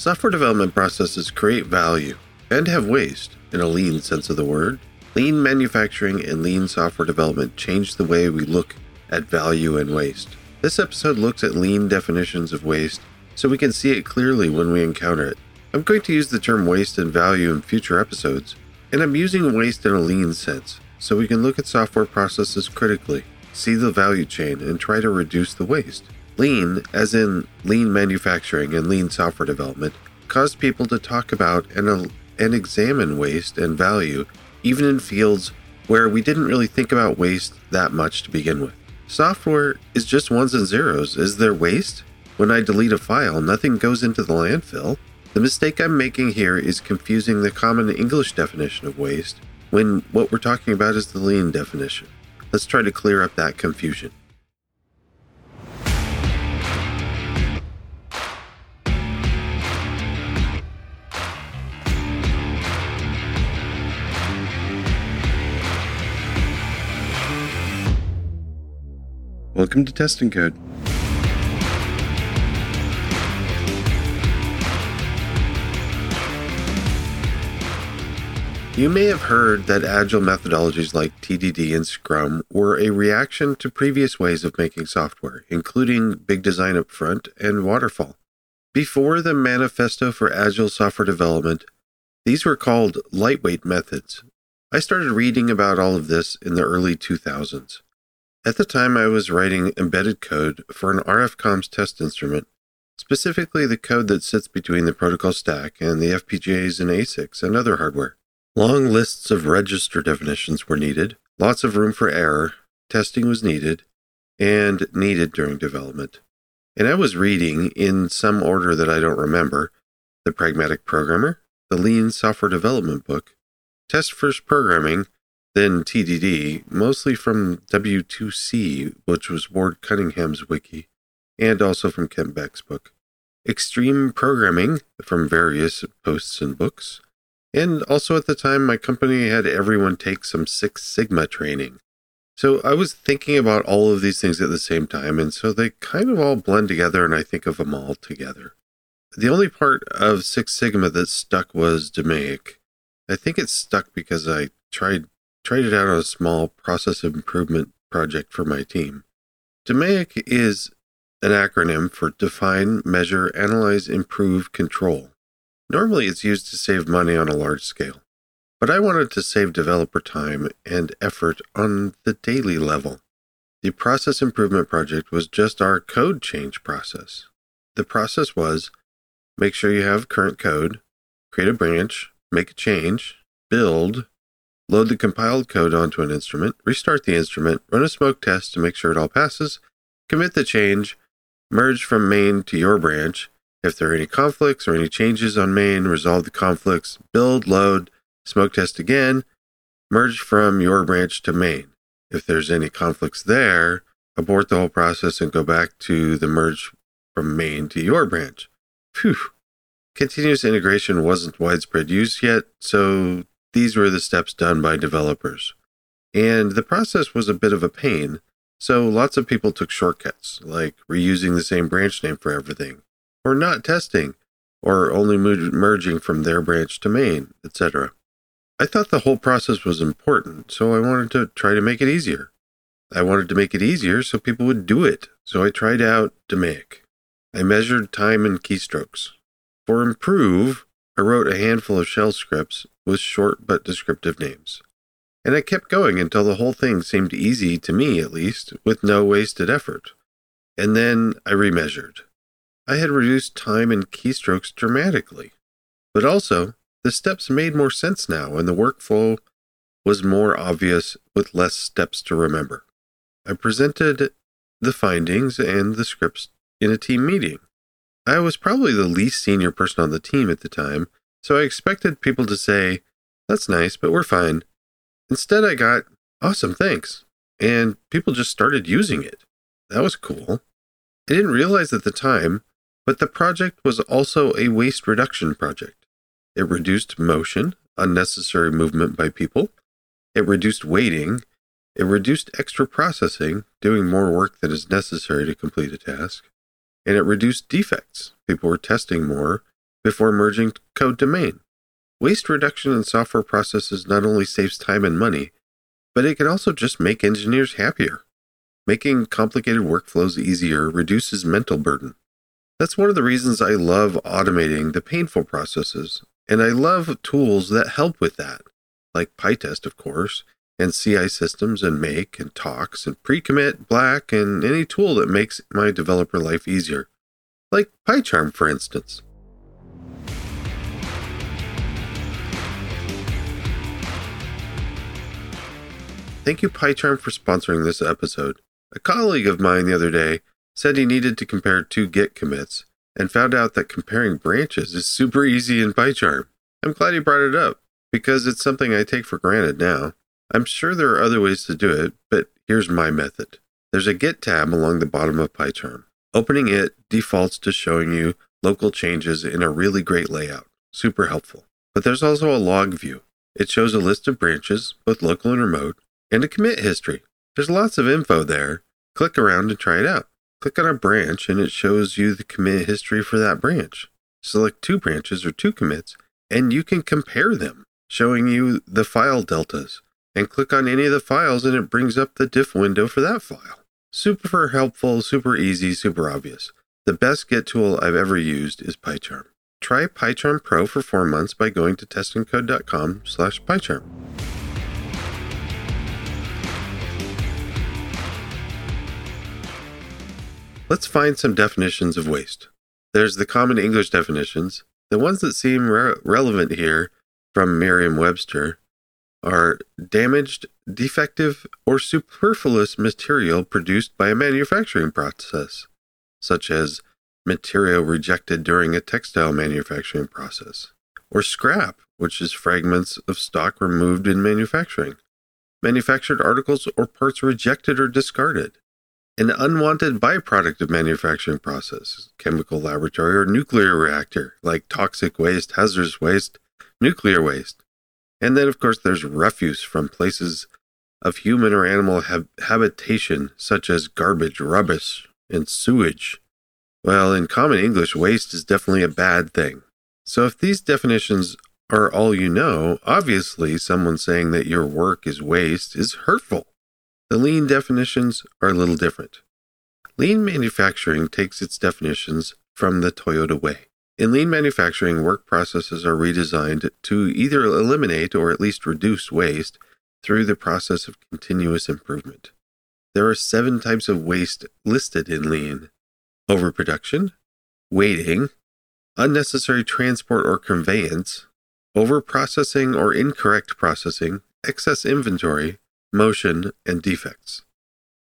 Software development processes create value and have waste in a lean sense of the word. Lean manufacturing and lean software development change the way we look at value and waste. This episode looks at lean definitions of waste so we can see it clearly when we encounter it. I'm going to use the term waste and value in future episodes, and I'm using waste in a lean sense so we can look at software processes critically, see the value chain, and try to reduce the waste. Lean, as in lean manufacturing and lean software development, caused people to talk about and, uh, and examine waste and value even in fields where we didn't really think about waste that much to begin with. Software is just ones and zeros. Is there waste? When I delete a file, nothing goes into the landfill. The mistake I'm making here is confusing the common English definition of waste when what we're talking about is the lean definition. Let's try to clear up that confusion. Welcome to Test and Code. You may have heard that agile methodologies like TDD and Scrum were a reaction to previous ways of making software, including big design up front and waterfall. Before the Manifesto for Agile Software Development, these were called lightweight methods. I started reading about all of this in the early 2000s. At the time, I was writing embedded code for an RF comms test instrument, specifically the code that sits between the protocol stack and the FPGAs and ASICs and other hardware. Long lists of register definitions were needed, lots of room for error, testing was needed, and needed during development. And I was reading, in some order that I don't remember, The Pragmatic Programmer, the Lean Software Development Book, Test First Programming, then TDD, mostly from W2C, which was Ward Cunningham's wiki, and also from Kent Beck's book. Extreme Programming from various posts and books. And also at the time, my company had everyone take some Six Sigma training. So I was thinking about all of these things at the same time, and so they kind of all blend together, and I think of them all together. The only part of Six Sigma that stuck was DMAIC. I think it stuck because I tried it out on a small process improvement project for my team. DMAIC is an acronym for Define, Measure, Analyze, Improve, Control. Normally, it's used to save money on a large scale, but I wanted to save developer time and effort on the daily level. The process improvement project was just our code change process. The process was make sure you have current code, create a branch, make a change, build, Load the compiled code onto an instrument, restart the instrument, run a smoke test to make sure it all passes, commit the change, merge from main to your branch. If there are any conflicts or any changes on main, resolve the conflicts, build, load, smoke test again, merge from your branch to main. If there's any conflicts there, abort the whole process and go back to the merge from main to your branch. Phew. Continuous integration wasn't widespread use yet, so these were the steps done by developers. And the process was a bit of a pain, so lots of people took shortcuts, like reusing the same branch name for everything, or not testing, or only merging from their branch to main, etc. I thought the whole process was important, so I wanted to try to make it easier. I wanted to make it easier so people would do it, so I tried out DMAIC. I measured time and keystrokes. For improve, I wrote a handful of shell scripts with short but descriptive names. And I kept going until the whole thing seemed easy, to me at least, with no wasted effort. And then I remeasured. I had reduced time and keystrokes dramatically. But also, the steps made more sense now, and the workflow was more obvious with less steps to remember. I presented the findings and the scripts in a team meeting. I was probably the least senior person on the team at the time, so I expected people to say, That's nice, but we're fine. Instead, I got, Awesome, thanks. And people just started using it. That was cool. I didn't realize at the time, but the project was also a waste reduction project. It reduced motion, unnecessary movement by people. It reduced waiting. It reduced extra processing, doing more work than is necessary to complete a task. And it reduced defects. People were testing more before merging code domain. Waste reduction in software processes not only saves time and money, but it can also just make engineers happier. Making complicated workflows easier reduces mental burden. That's one of the reasons I love automating the painful processes, and I love tools that help with that, like PyTest, of course, and CI systems and Make and Tox and Precommit, Black, and any tool that makes my developer life easier, like PyCharm, for instance. Thank you, PyCharm, for sponsoring this episode. A colleague of mine the other day said he needed to compare two Git commits and found out that comparing branches is super easy in PyCharm. I'm glad he brought it up because it's something I take for granted now. I'm sure there are other ways to do it, but here's my method. There's a Git tab along the bottom of PyCharm. Opening it defaults to showing you local changes in a really great layout. Super helpful. But there's also a log view. It shows a list of branches, both local and remote, and a commit history. There's lots of info there. Click around and try it out. Click on a branch and it shows you the commit history for that branch. Select two branches or two commits and you can compare them, showing you the file deltas. And click on any of the files and it brings up the diff window for that file. Super helpful, super easy, super obvious. The best Git tool I've ever used is PyCharm. Try PyCharm Pro for four months by going to testandcode.com slash PyCharm. Let's find some definitions of waste. There's the common English definitions. The ones that seem re- relevant here from Merriam Webster are damaged, defective, or superfluous material produced by a manufacturing process, such as material rejected during a textile manufacturing process, or scrap, which is fragments of stock removed in manufacturing, manufactured articles or parts rejected or discarded, an unwanted byproduct of manufacturing process, chemical laboratory or nuclear reactor, like toxic waste, hazardous waste, nuclear waste. And then, of course, there's refuse from places of human or animal hab- habitation, such as garbage, rubbish, and sewage. Well, in common English, waste is definitely a bad thing. So if these definitions are all you know, obviously someone saying that your work is waste is hurtful. The lean definitions are a little different. Lean manufacturing takes its definitions from the Toyota way. In lean manufacturing, work processes are redesigned to either eliminate or at least reduce waste through the process of continuous improvement. There are seven types of waste listed in lean overproduction, waiting, unnecessary transport or conveyance, overprocessing or incorrect processing, excess inventory, motion, and defects.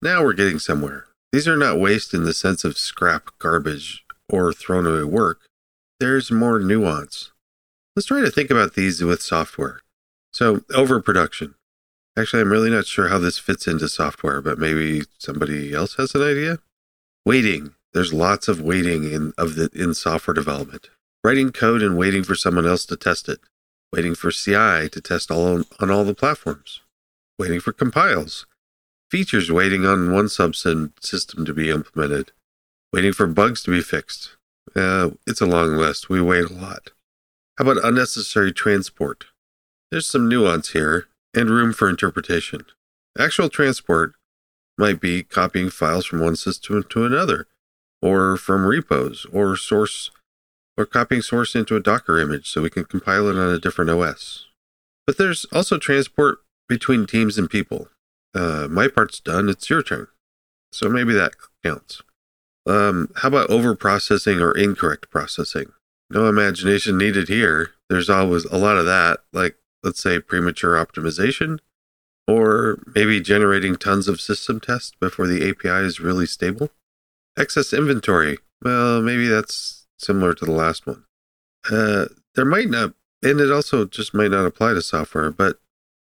Now we're getting somewhere. These are not waste in the sense of scrap, garbage, or thrown away work. There's more nuance. Let's try to think about these with software. So, overproduction. Actually, I'm really not sure how this fits into software, but maybe somebody else has an idea. Waiting. There's lots of waiting in of the in software development. Writing code and waiting for someone else to test it. Waiting for CI to test all on, on all the platforms waiting for compiles, features waiting on one subsystem to be implemented, waiting for bugs to be fixed. Uh, it's a long list. We wait a lot. How about unnecessary transport? There's some nuance here and room for interpretation. Actual transport might be copying files from one system to another, or from repos, or source, or copying source into a Docker image so we can compile it on a different OS. But there's also transport between teams and people. Uh, my part's done. It's your turn. So maybe that counts. Um, how about over processing or incorrect processing? No imagination needed here. There's always a lot of that, like let's say premature optimization, or maybe generating tons of system tests before the API is really stable. Excess inventory. Well, maybe that's similar to the last one. Uh, there might not, and it also just might not apply to software, but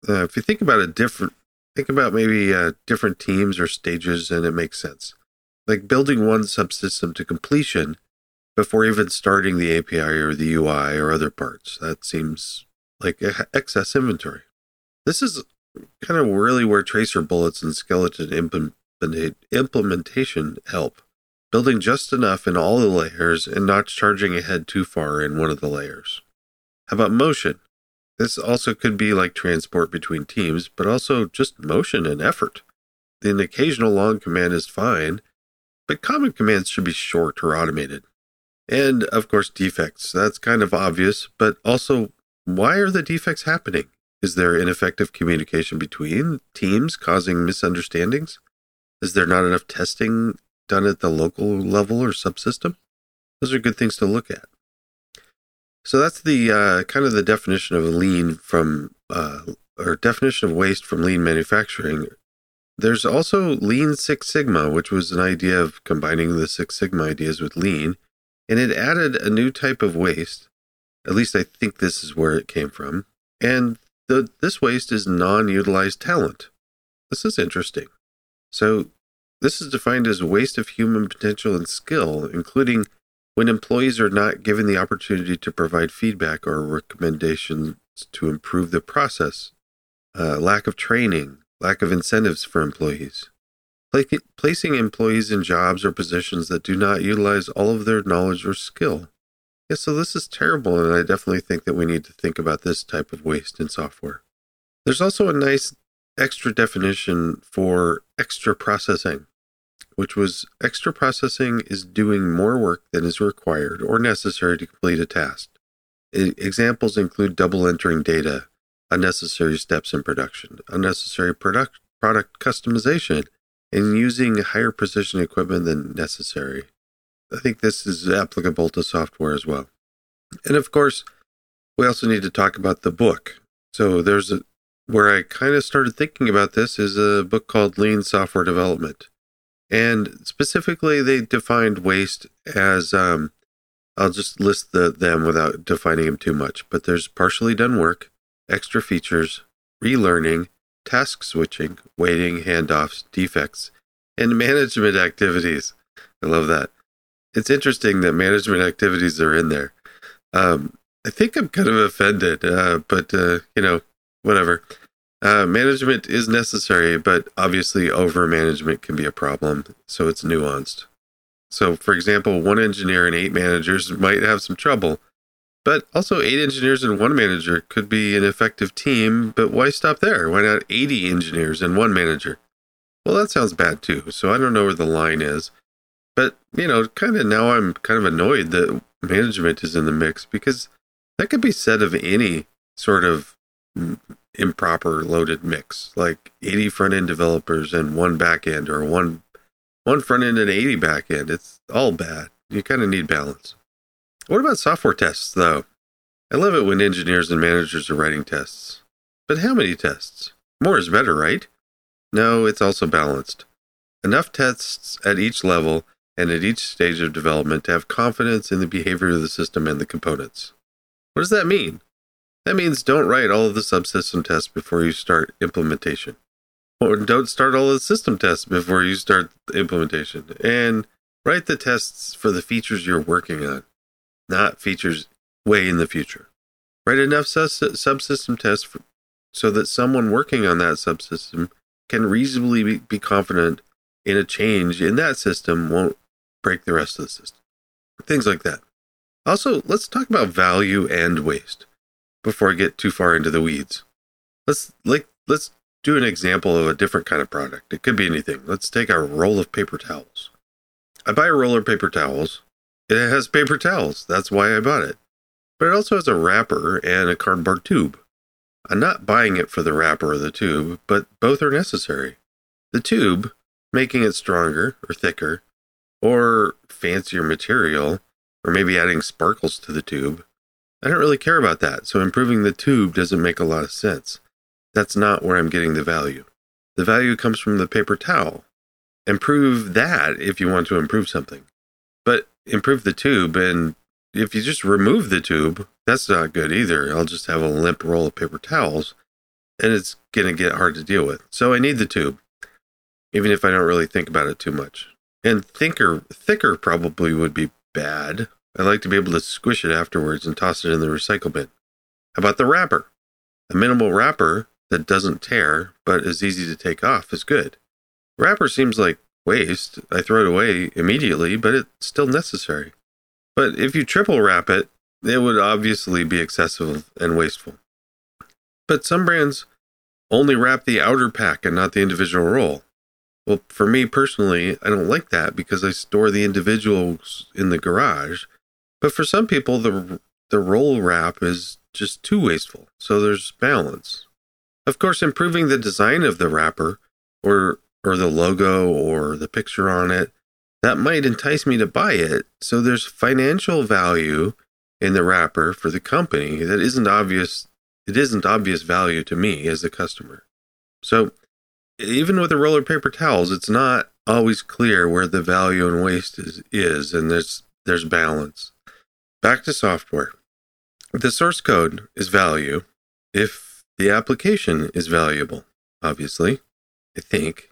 uh, if you think about it different, think about maybe uh, different teams or stages, and it makes sense. Like building one subsystem to completion before even starting the API or the UI or other parts. That seems like excess inventory. This is kind of really where tracer bullets and skeleton implementation help. building just enough in all the layers and not charging ahead too far in one of the layers. How about motion? This also could be like transport between teams, but also just motion and effort. An occasional long command is fine, but common commands should be short or automated. And of course, defects. That's kind of obvious, but also, why are the defects happening? Is there ineffective communication between teams causing misunderstandings? Is there not enough testing done at the local level or subsystem? Those are good things to look at. So that's the uh, kind of the definition of lean from uh, or definition of waste from lean manufacturing. There's also Lean Six Sigma, which was an idea of combining the Six Sigma ideas with lean, and it added a new type of waste. At least I think this is where it came from. And the, this waste is non-utilized talent. This is interesting. So this is defined as waste of human potential and skill, including when employees are not given the opportunity to provide feedback or recommendations to improve the process, uh, lack of training, lack of incentives for employees, placing employees in jobs or positions that do not utilize all of their knowledge or skill. Yeah, so this is terrible, and I definitely think that we need to think about this type of waste in software. There's also a nice extra definition for extra processing which was extra processing is doing more work than is required or necessary to complete a task. Examples include double entering data, unnecessary steps in production, unnecessary product, product customization, and using higher precision equipment than necessary. I think this is applicable to software as well. And of course, we also need to talk about the book. So there's a where I kind of started thinking about this is a book called Lean Software Development. And specifically, they defined waste as um, I'll just list the, them without defining them too much. But there's partially done work, extra features, relearning, task switching, waiting, handoffs, defects, and management activities. I love that. It's interesting that management activities are in there. Um, I think I'm kind of offended, uh, but uh, you know, whatever. Uh, management is necessary, but obviously over management can be a problem, so it's nuanced. So, for example, one engineer and eight managers might have some trouble, but also eight engineers and one manager could be an effective team, but why stop there? Why not 80 engineers and one manager? Well, that sounds bad too, so I don't know where the line is. But, you know, kind of now I'm kind of annoyed that management is in the mix because that could be said of any sort of improper loaded mix, like 80 front end developers and one back end, or one one front end and 80 back end. It's all bad. You kind of need balance. What about software tests, though? I love it when engineers and managers are writing tests. But how many tests? More is better, right? No, it's also balanced. Enough tests at each level and at each stage of development to have confidence in the behavior of the system and the components. What does that mean? That means don't write all of the subsystem tests before you start implementation. Or don't start all of the system tests before you start implementation. And write the tests for the features you're working on, not features way in the future. Write enough subsystem tests for, so that someone working on that subsystem can reasonably be, be confident in a change in that system won't break the rest of the system. Things like that. Also, let's talk about value and waste before I get too far into the weeds. Let's like let's do an example of a different kind of product. It could be anything. Let's take a roll of paper towels. I buy a roll of paper towels. It has paper towels. That's why I bought it. But it also has a wrapper and a cardboard tube. I'm not buying it for the wrapper or the tube, but both are necessary. The tube, making it stronger or thicker, or fancier material, or maybe adding sparkles to the tube, I don't really care about that, so improving the tube doesn't make a lot of sense. That's not where I'm getting the value. The value comes from the paper towel. Improve that if you want to improve something. But improve the tube, and if you just remove the tube, that's not good either. I'll just have a limp roll of paper towels, and it's going to get hard to deal with. So I need the tube, even if I don't really think about it too much. And thicker, thicker probably would be bad I like to be able to squish it afterwards and toss it in the recycle bin. How about the wrapper? A minimal wrapper that doesn't tear but is easy to take off is good. Wrapper seems like waste. I throw it away immediately, but it's still necessary. But if you triple wrap it, it would obviously be excessive and wasteful. But some brands only wrap the outer pack and not the individual roll. Well, for me personally, I don't like that because I store the individuals in the garage. But for some people, the the roll wrap is just too wasteful. So there's balance. Of course, improving the design of the wrapper or or the logo or the picture on it, that might entice me to buy it. So there's financial value in the wrapper for the company that isn't obvious it isn't obvious value to me as a customer. So even with the roller paper towels, it's not always clear where the value and waste is, is and there's there's balance. Back to software. The source code is value if the application is valuable, obviously, I think.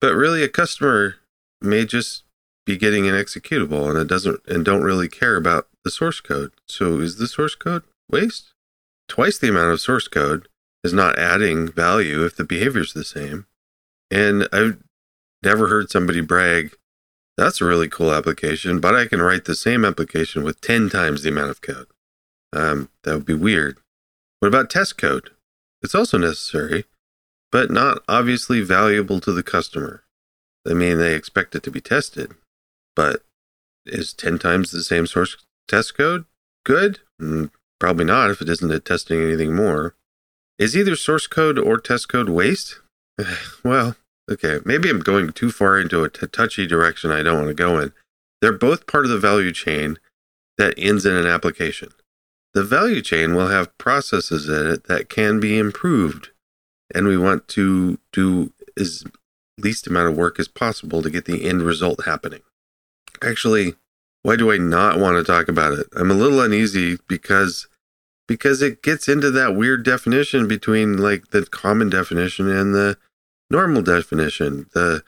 But really a customer may just be getting an executable and it doesn't and don't really care about the source code. So is the source code waste? Twice the amount of source code is not adding value if the behavior is the same. And I've never heard somebody brag, that's a really cool application, but I can write the same application with 10 times the amount of code. Um, that would be weird. What about test code? It's also necessary, but not obviously valuable to the customer. I mean, they expect it to be tested, but is 10 times the same source test code good? Mm, probably not if it isn't testing anything more. Is either source code or test code waste? well, okay, maybe I'm going too far into a t- touchy direction I don't want to go in. They're both part of the value chain that ends in an application. The value chain will have processes in it that can be improved, and we want to do as least amount of work as possible to get the end result happening. Actually, why do I not want to talk about it? I'm a little uneasy because because it gets into that weird definition between like the common definition and the normal definition. The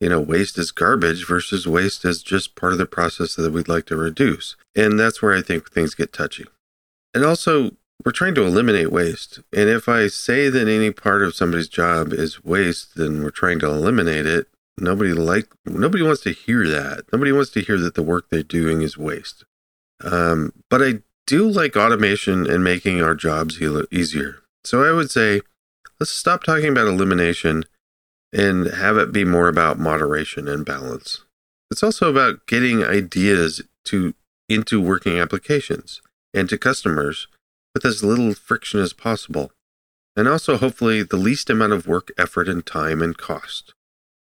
you know, waste is garbage versus waste is just part of the process that we'd like to reduce. And that's where I think things get touchy. And also, we're trying to eliminate waste. And if I say that any part of somebody's job is waste, then we're trying to eliminate it. Nobody like nobody wants to hear that. Nobody wants to hear that the work they're doing is waste. Um, but I do like automation and making our jobs easier. So I would say let's stop talking about elimination and have it be more about moderation and balance. It's also about getting ideas to into working applications and to customers with as little friction as possible, and also hopefully the least amount of work, effort, and time and cost.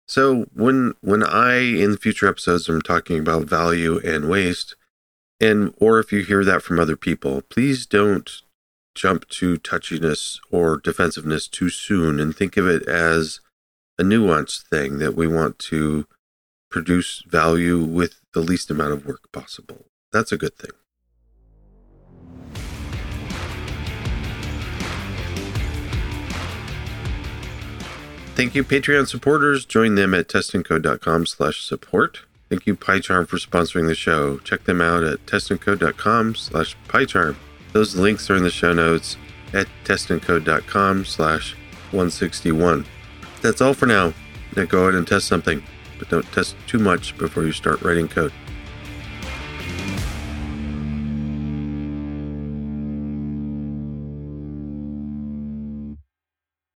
So when when I in future episodes am talking about value and waste, and or if you hear that from other people, please don't jump to touchiness or defensiveness too soon and think of it as a nuanced thing that we want to produce value with the least amount of work possible. That's a good thing. Thank you, Patreon supporters. Join them at testandcode.com slash support. Thank you, PyCharm, for sponsoring the show. Check them out at testandcode.com slash PyCharm. Those links are in the show notes at testandcode.com slash 161. That's all for now. Now go ahead and test something, but don't test too much before you start writing code.